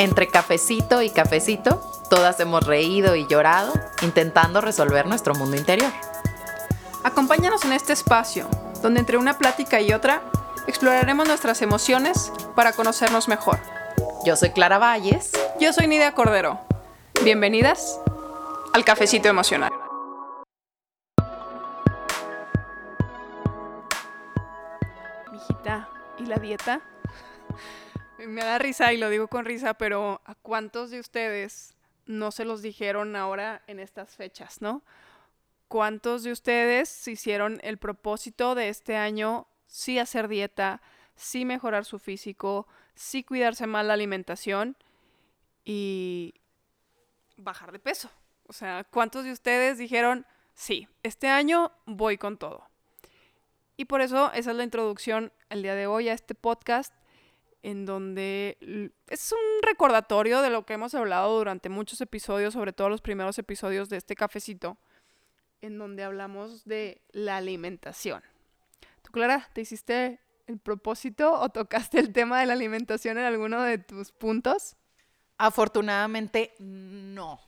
Entre cafecito y cafecito, todas hemos reído y llorado intentando resolver nuestro mundo interior. Acompáñanos en este espacio, donde entre una plática y otra exploraremos nuestras emociones para conocernos mejor. Yo soy Clara Valles. Yo soy Nidia Cordero. Bienvenidas al Cafecito Emocional. Mijita, ¿y la dieta? Me da risa y lo digo con risa, pero ¿a cuántos de ustedes no se los dijeron ahora en estas fechas, no? ¿Cuántos de ustedes hicieron el propósito de este año sí hacer dieta, sí mejorar su físico, sí cuidarse más la alimentación y bajar de peso? O sea, ¿cuántos de ustedes dijeron, sí, este año voy con todo? Y por eso esa es la introducción el día de hoy a este podcast en donde es un recordatorio de lo que hemos hablado durante muchos episodios, sobre todo los primeros episodios de este cafecito, en donde hablamos de la alimentación. ¿Tú, Clara, te hiciste el propósito o tocaste el tema de la alimentación en alguno de tus puntos? Afortunadamente, no.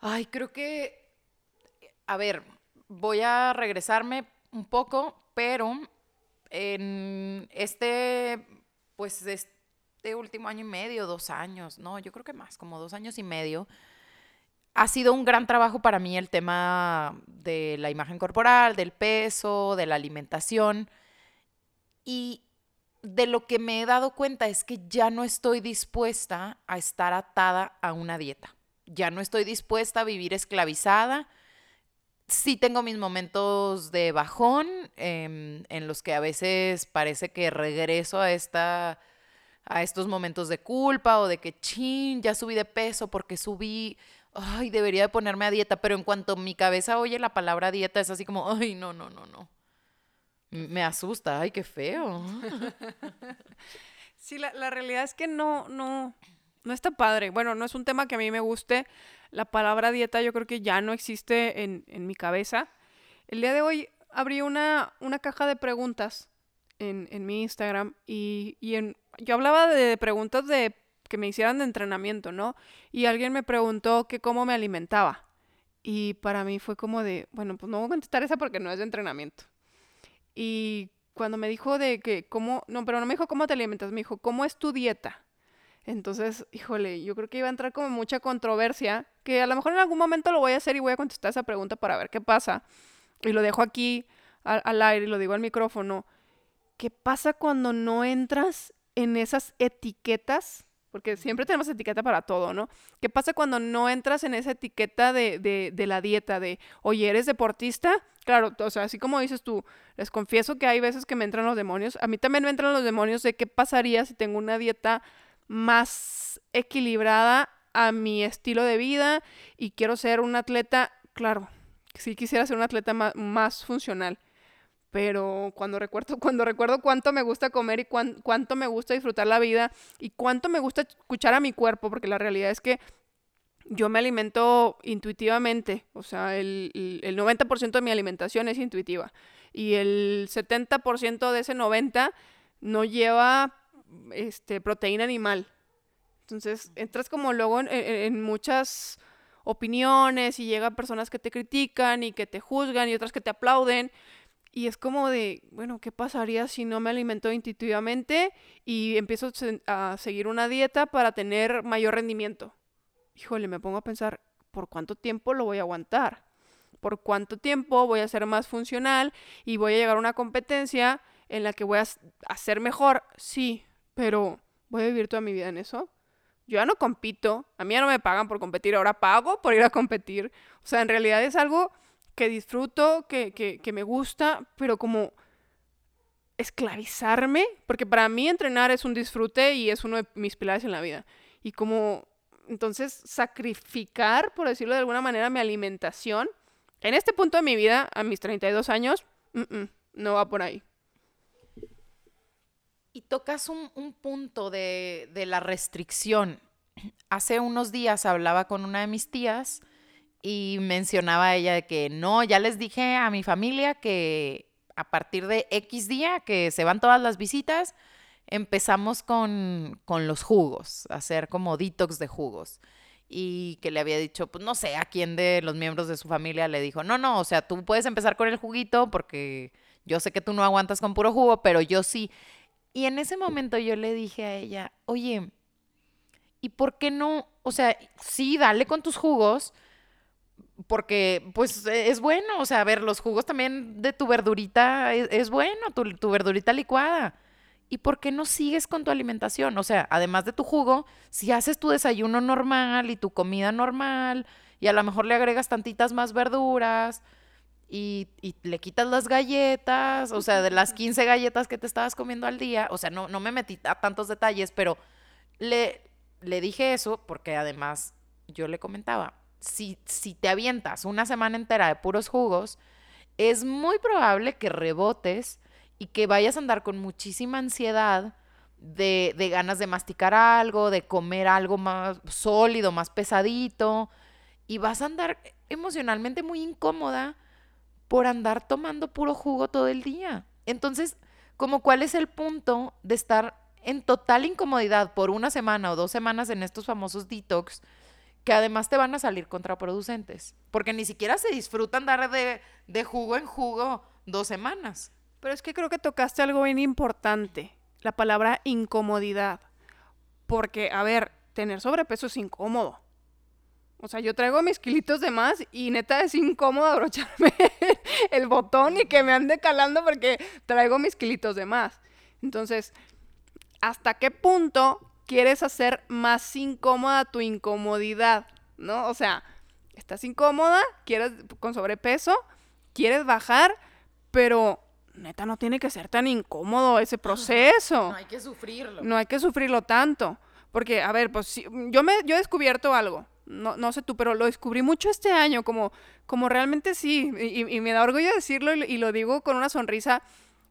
Ay, creo que, a ver, voy a regresarme un poco, pero en este pues este último año y medio, dos años, no, yo creo que más, como dos años y medio, ha sido un gran trabajo para mí el tema de la imagen corporal, del peso, de la alimentación. Y de lo que me he dado cuenta es que ya no estoy dispuesta a estar atada a una dieta. Ya no estoy dispuesta a vivir esclavizada. Sí tengo mis momentos de bajón em, en los que a veces parece que regreso a esta a estos momentos de culpa o de que chin, ya subí de peso porque subí, ay, debería de ponerme a dieta, pero en cuanto mi cabeza oye la palabra dieta es así como, ay, no, no, no, no. Me asusta, ay, qué feo. Sí, la, la realidad es que no, no, no está padre. Bueno, no es un tema que a mí me guste la palabra dieta yo creo que ya no existe en, mi cabeza. El día de hoy abrí una, una caja de preguntas en, mi Instagram y, en, yo hablaba de preguntas de que me hicieran de entrenamiento, ¿no? Y alguien me preguntó que cómo me alimentaba. Y para mí fue como de, bueno, pues no voy a contestar esa porque no es de entrenamiento. Y cuando me dijo de que cómo, no, pero no me dijo cómo te alimentas, me dijo, ¿cómo es tu dieta? Entonces, híjole, yo creo que iba a entrar como mucha controversia, que a lo mejor en algún momento lo voy a hacer y voy a contestar esa pregunta para ver qué pasa. Y lo dejo aquí al, aire y lo digo al micrófono. ¿Qué pasa cuando no entras en esas etiquetas? Porque siempre tenemos etiqueta para todo, ¿no? ¿Qué pasa cuando no entras en esa etiqueta de, de, de la dieta? De, oye, ¿eres deportista? Claro, o sea, así como dices tú, les confieso que hay veces que me entran los demonios. A mí también me entran los demonios de qué pasaría si tengo una dieta más equilibrada a mi estilo de vida y quiero ser un atleta, claro, sí quisiera ser un atleta más, funcional, pero cuando recuerdo, cuando recuerdo cuánto me gusta comer y cuánto me gusta disfrutar la vida y cuánto me gusta escuchar a mi cuerpo, porque la realidad es que yo me alimento intuitivamente, o sea, el, el 90% de mi alimentación es intuitiva y el 70% de ese 90% no lleva este, proteína animal. Entonces, entras como luego en, muchas opiniones y llegan personas que te critican y que te juzgan y otras que te aplauden. Y es como de, bueno, ¿qué pasaría si no me alimento intuitivamente y empiezo a seguir una dieta para tener mayor rendimiento? Híjole, me pongo a pensar, ¿por cuánto tiempo lo voy a aguantar? ¿Por cuánto tiempo voy a ser más funcional y voy a llegar a una competencia en la que voy a hacer mejor? Sí, pero voy a vivir toda mi vida en eso. Yo ya no compito, a mí ya no me pagan por competir, ahora pago por ir a competir. O sea, en realidad es algo que disfruto, que, que, me gusta, pero como esclavizarme, porque para mí entrenar es un disfrute y es uno de mis pilares en la vida. Y como, entonces, sacrificar, por decirlo de alguna manera, mi alimentación, en este punto de mi vida, a mis 32 años, no va por ahí. Y tocas un, punto de, la restricción. Hace unos días hablaba con una de mis tías y mencionaba ella que no, ya les dije a mi familia que a partir de X día que se van todas las visitas, empezamos con, con los jugos, hacer como detox de jugos. Y que le había dicho, pues no sé a quién de los miembros de su familia le dijo, no, no, o sea, tú puedes empezar con el juguito porque yo sé que tú no aguantas con puro jugo, pero yo sí. Y en ese momento yo le dije a ella, oye, ¿y por qué no? O sea, sí, dale con tus jugos, porque pues es bueno, o sea, a ver, los jugos también de tu verdurita es, bueno, tu, tu, verdurita licuada. ¿Y por qué no sigues con tu alimentación? O sea, además de tu jugo, si haces tu desayuno normal y tu comida normal, y a lo mejor le agregas tantitas más verduras, y, le quitas las galletas, o sea, de las 15 galletas que te estabas comiendo al día, o sea, no, no me metí a tantos detalles, pero le, le dije eso porque además yo le comentaba, si, si te avientas una semana entera de puros jugos, es muy probable que rebotes y que vayas a andar con muchísima ansiedad de, de, ganas de masticar algo, de comer algo más sólido, más pesadito, y vas a andar emocionalmente muy incómoda por andar tomando puro jugo todo el día. Entonces, como cuál es el punto de estar en total incomodidad por una semana o dos semanas en estos famosos detox, que además te van a salir contraproducentes, porque ni siquiera se disfrutan dar de, de jugo en jugo dos semanas. Pero es que creo que tocaste algo bien importante, la palabra incomodidad. Porque, a ver, tener sobrepeso es incómodo. O sea, yo traigo mis kilitos de más y neta es incómodo abrocharme el botón y que me ande calando porque traigo mis kilitos de más. Entonces, ¿hasta qué punto quieres hacer más incómoda tu incomodidad? ¿No? O sea, estás incómoda, quieres con sobrepeso, quieres bajar, pero neta no tiene que ser tan incómodo ese proceso. No hay que sufrirlo. No hay que sufrirlo tanto. Porque, a ver, pues yo, me, yo he descubierto algo. No, no sé tú, pero lo descubrí mucho este año, como, como realmente sí, y, me da orgullo decirlo y, lo digo con una sonrisa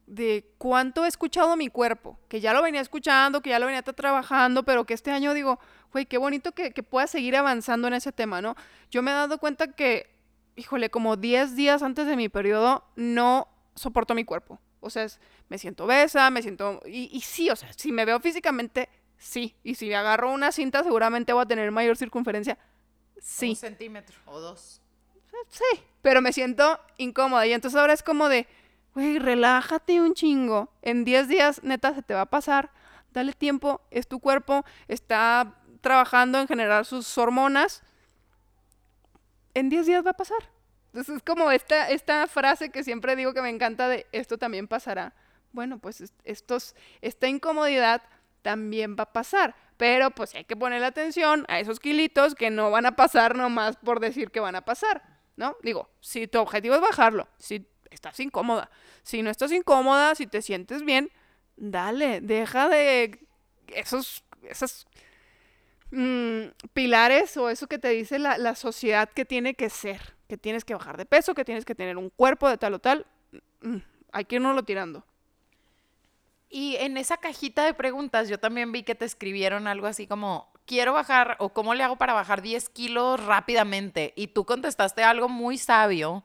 de cuánto he escuchado mi cuerpo, que ya lo venía escuchando, que ya lo venía trabajando, pero que este año digo, güey, qué bonito que, que pueda seguir avanzando en ese tema, ¿no? Yo me he dado cuenta que, híjole, como 10 días antes de mi periodo, no soporto mi cuerpo. O sea, me siento obesa, me siento... Y, sí, o sea, si me veo físicamente, sí. Y si agarro una cinta, seguramente voy a tener mayor circunferencia. Sí. Un centímetro o dos. Sí, pero me siento incómoda. Y entonces ahora es como de, güey, relájate un chingo. En 10 días, neta, se te va a pasar. Dale tiempo, es tu cuerpo, está trabajando en generar sus hormonas. En 10 días va a pasar. Entonces es como esta, esta frase que siempre digo que me encanta de esto también pasará. Bueno, pues estos, esta incomodidad también va a pasar. Pero pues hay que ponerle atención a esos kilitos que no van a pasar nomás por decir que van a pasar, ¿no? Digo, si tu objetivo es bajarlo, si estás incómoda, si no estás incómoda, si te sientes bien, dale, deja de esos, esos mm, pilares o eso que te dice la, la sociedad que tiene que ser que tienes que bajar de peso, que tienes que tener un cuerpo de tal o tal, mm, hay que irnos lo tirando. Y en esa cajita de preguntas yo también vi que te escribieron algo así como, quiero bajar o cómo le hago para bajar 10 kilos rápidamente. Y tú contestaste algo muy sabio,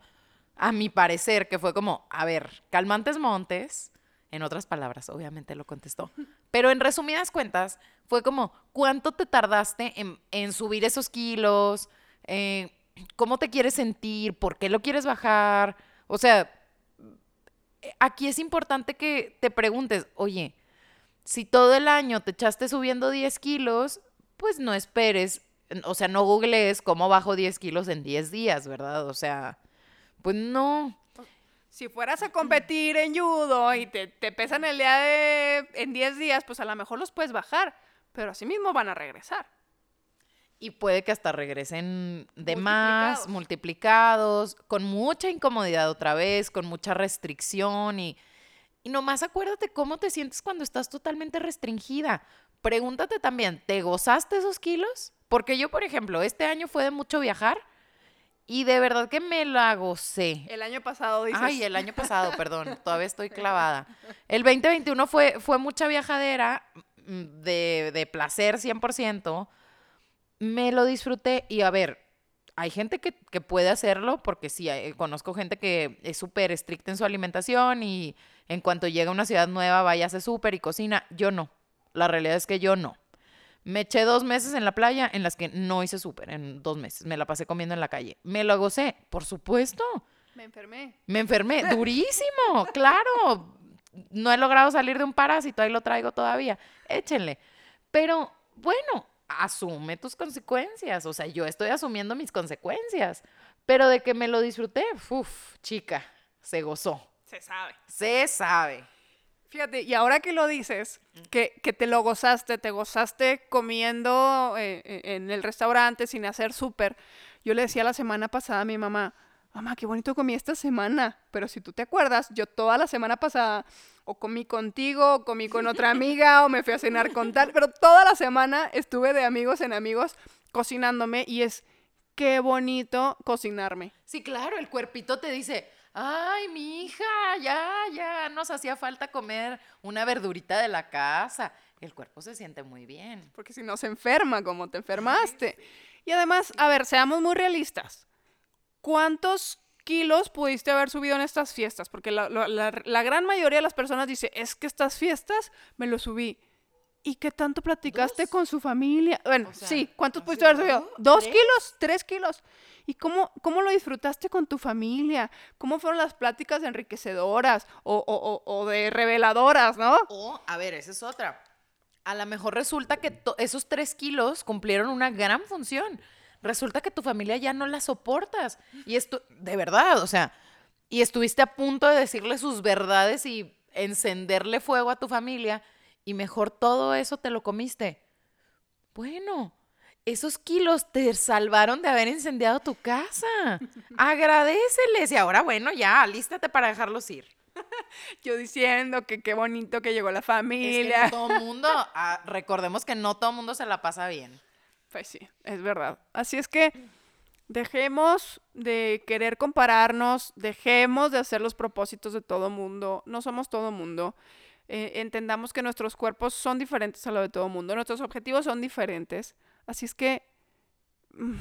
a mi parecer, que fue como, a ver, calmantes montes, en otras palabras, obviamente lo contestó. Pero en resumidas cuentas, fue como, ¿cuánto te tardaste en, en subir esos kilos? Eh, cómo te quieres sentir, por qué lo quieres bajar. O sea, aquí es importante que te preguntes, oye, si todo el año te echaste subiendo 10 kilos, pues no esperes, o sea, no googlees cómo bajo 10 kilos en 10 días, ¿verdad? O sea, pues no. Si fueras a competir en judo y te, te pesan el día de en 10 días, pues a lo mejor los puedes bajar, pero así mismo van a regresar y puede que hasta regresen de más, multiplicados, con mucha incomodidad otra vez, con mucha restricción y, y nomás acuérdate cómo te sientes cuando estás totalmente restringida. Pregúntate también, ¿te gozaste esos kilos? Porque yo, por ejemplo, este año fue de mucho viajar y de verdad que me la gocé. El año pasado, dices. Ay, el año pasado, perdón, todavía estoy clavada. El 2021 fue, fue mucha viajadera mm, de, de placer 100%, me lo disfruté y a ver, hay gente que, que puede hacerlo porque sí, eh, conozco gente que es súper estricta en su alimentación y en cuanto llega a una ciudad nueva vaya a hacer súper y cocina. Yo no. La realidad es que yo no. Me eché dos meses en la playa en las que no hice súper, en dos meses. Me la pasé comiendo en la calle. Me lo gocé, por supuesto. Me enfermé. Me enfermé, durísimo, claro. No he logrado salir de un parásito, ahí lo traigo todavía. Échenle. Pero bueno, asume tus consecuencias. O sea, yo estoy asumiendo mis consecuencias. Pero de que me lo disfruté, uff, chica, se gozó. Se sabe. Se sabe. Fíjate, y ahora que lo dices, que, que te lo gozaste, te gozaste comiendo eh, eh, en el restaurante sin hacer súper. Yo le decía la semana pasada a mi mamá, mamá, qué bonito comí esta semana. Pero si tú te acuerdas, yo toda la semana pasada o comí contigo, o comí con otra amiga, o me fui a cenar con tal, pero toda la semana estuve de amigos en amigos cocinándome y es qué bonito cocinarme. Sí, claro, el cuerpito te dice, ay, mi hija, ya, ya, nos hacía falta comer una verdurita de la casa. El cuerpo se siente muy bien. Porque si no se enferma como te enfermaste. Y además, a ver, seamos muy realistas. ¿Cuántos kilos pudiste haber subido en estas fiestas? Porque la, la- la- la gran mayoría de las personas dice, es que estas fiestas me lo subí. ¿Y qué tanto platicaste ¿Dos? con su familia? Bueno, O sea, sí, ¿cuántos ¿has pudiste haber subido? ¿Dos ¿Tres? kilos? ¿Tres kilos? ¿Y cómo, cómo lo disfrutaste con tu familia? ¿Cómo fueron las pláticas enriquecedoras o, o- o- o de reveladoras, no? O, a ver, esa es otra. A lo mejor resulta que esos tres kilos cumplieron una gran función. Resulta que tu familia ya no la soportas. Y esto, de verdad, o sea, y estuviste a punto de decirle sus verdades y encenderle fuego a tu familia y mejor todo eso te lo comiste. Bueno, esos kilos te salvaron de haber incendiado tu casa. Agradeceles y ahora, bueno, ya, alístate para dejarlos ir. Yo diciendo que qué bonito que llegó la Es familia. que no todo mundo, ah, recordemos que no todo mundo se la pasa bien. Pues sí, es verdad. Así es que dejemos de querer compararnos, dejemos de hacer los propósitos de todo mundo. No somos todo mundo. Eh, entendamos que nuestros cuerpos son diferentes a lo de todo mundo, nuestros objetivos son diferentes. Así es que mm,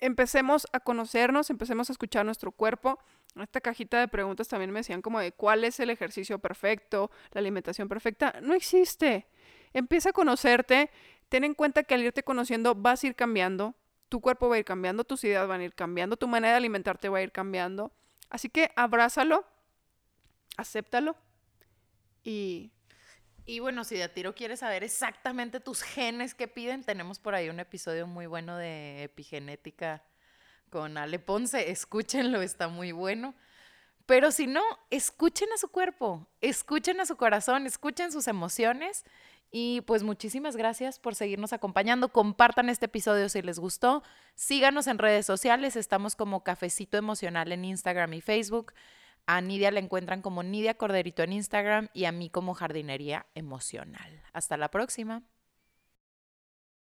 empecemos a conocernos, empecemos a escuchar nuestro cuerpo. Esta cajita de preguntas también me decían como de cuál es el ejercicio perfecto, la alimentación perfecta. No existe. Empieza a conocerte. Ten en cuenta que al irte conociendo vas a ir cambiando. Tu cuerpo va a ir cambiando, tus ideas van a ir cambiando, tu manera de alimentarte va a ir cambiando. Así que abrázalo, acéptalo y Y bueno, si de a tiro quieres saber exactamente tus genes que piden, tenemos por ahí un episodio muy bueno de epigenética con Ale Ponce. Escúchenlo, está muy bueno. Pero si no, escuchen a su cuerpo, escuchen a su corazón, escuchen sus emociones. Y pues muchísimas gracias por seguirnos acompañando. Compartan este episodio si les gustó. Síganos en redes sociales. Estamos como Cafecito Emocional en Instagram y Facebook. A Nidia la encuentran como Nidia Corderito en Instagram y a mí como Jardinería Emocional. Hasta la próxima.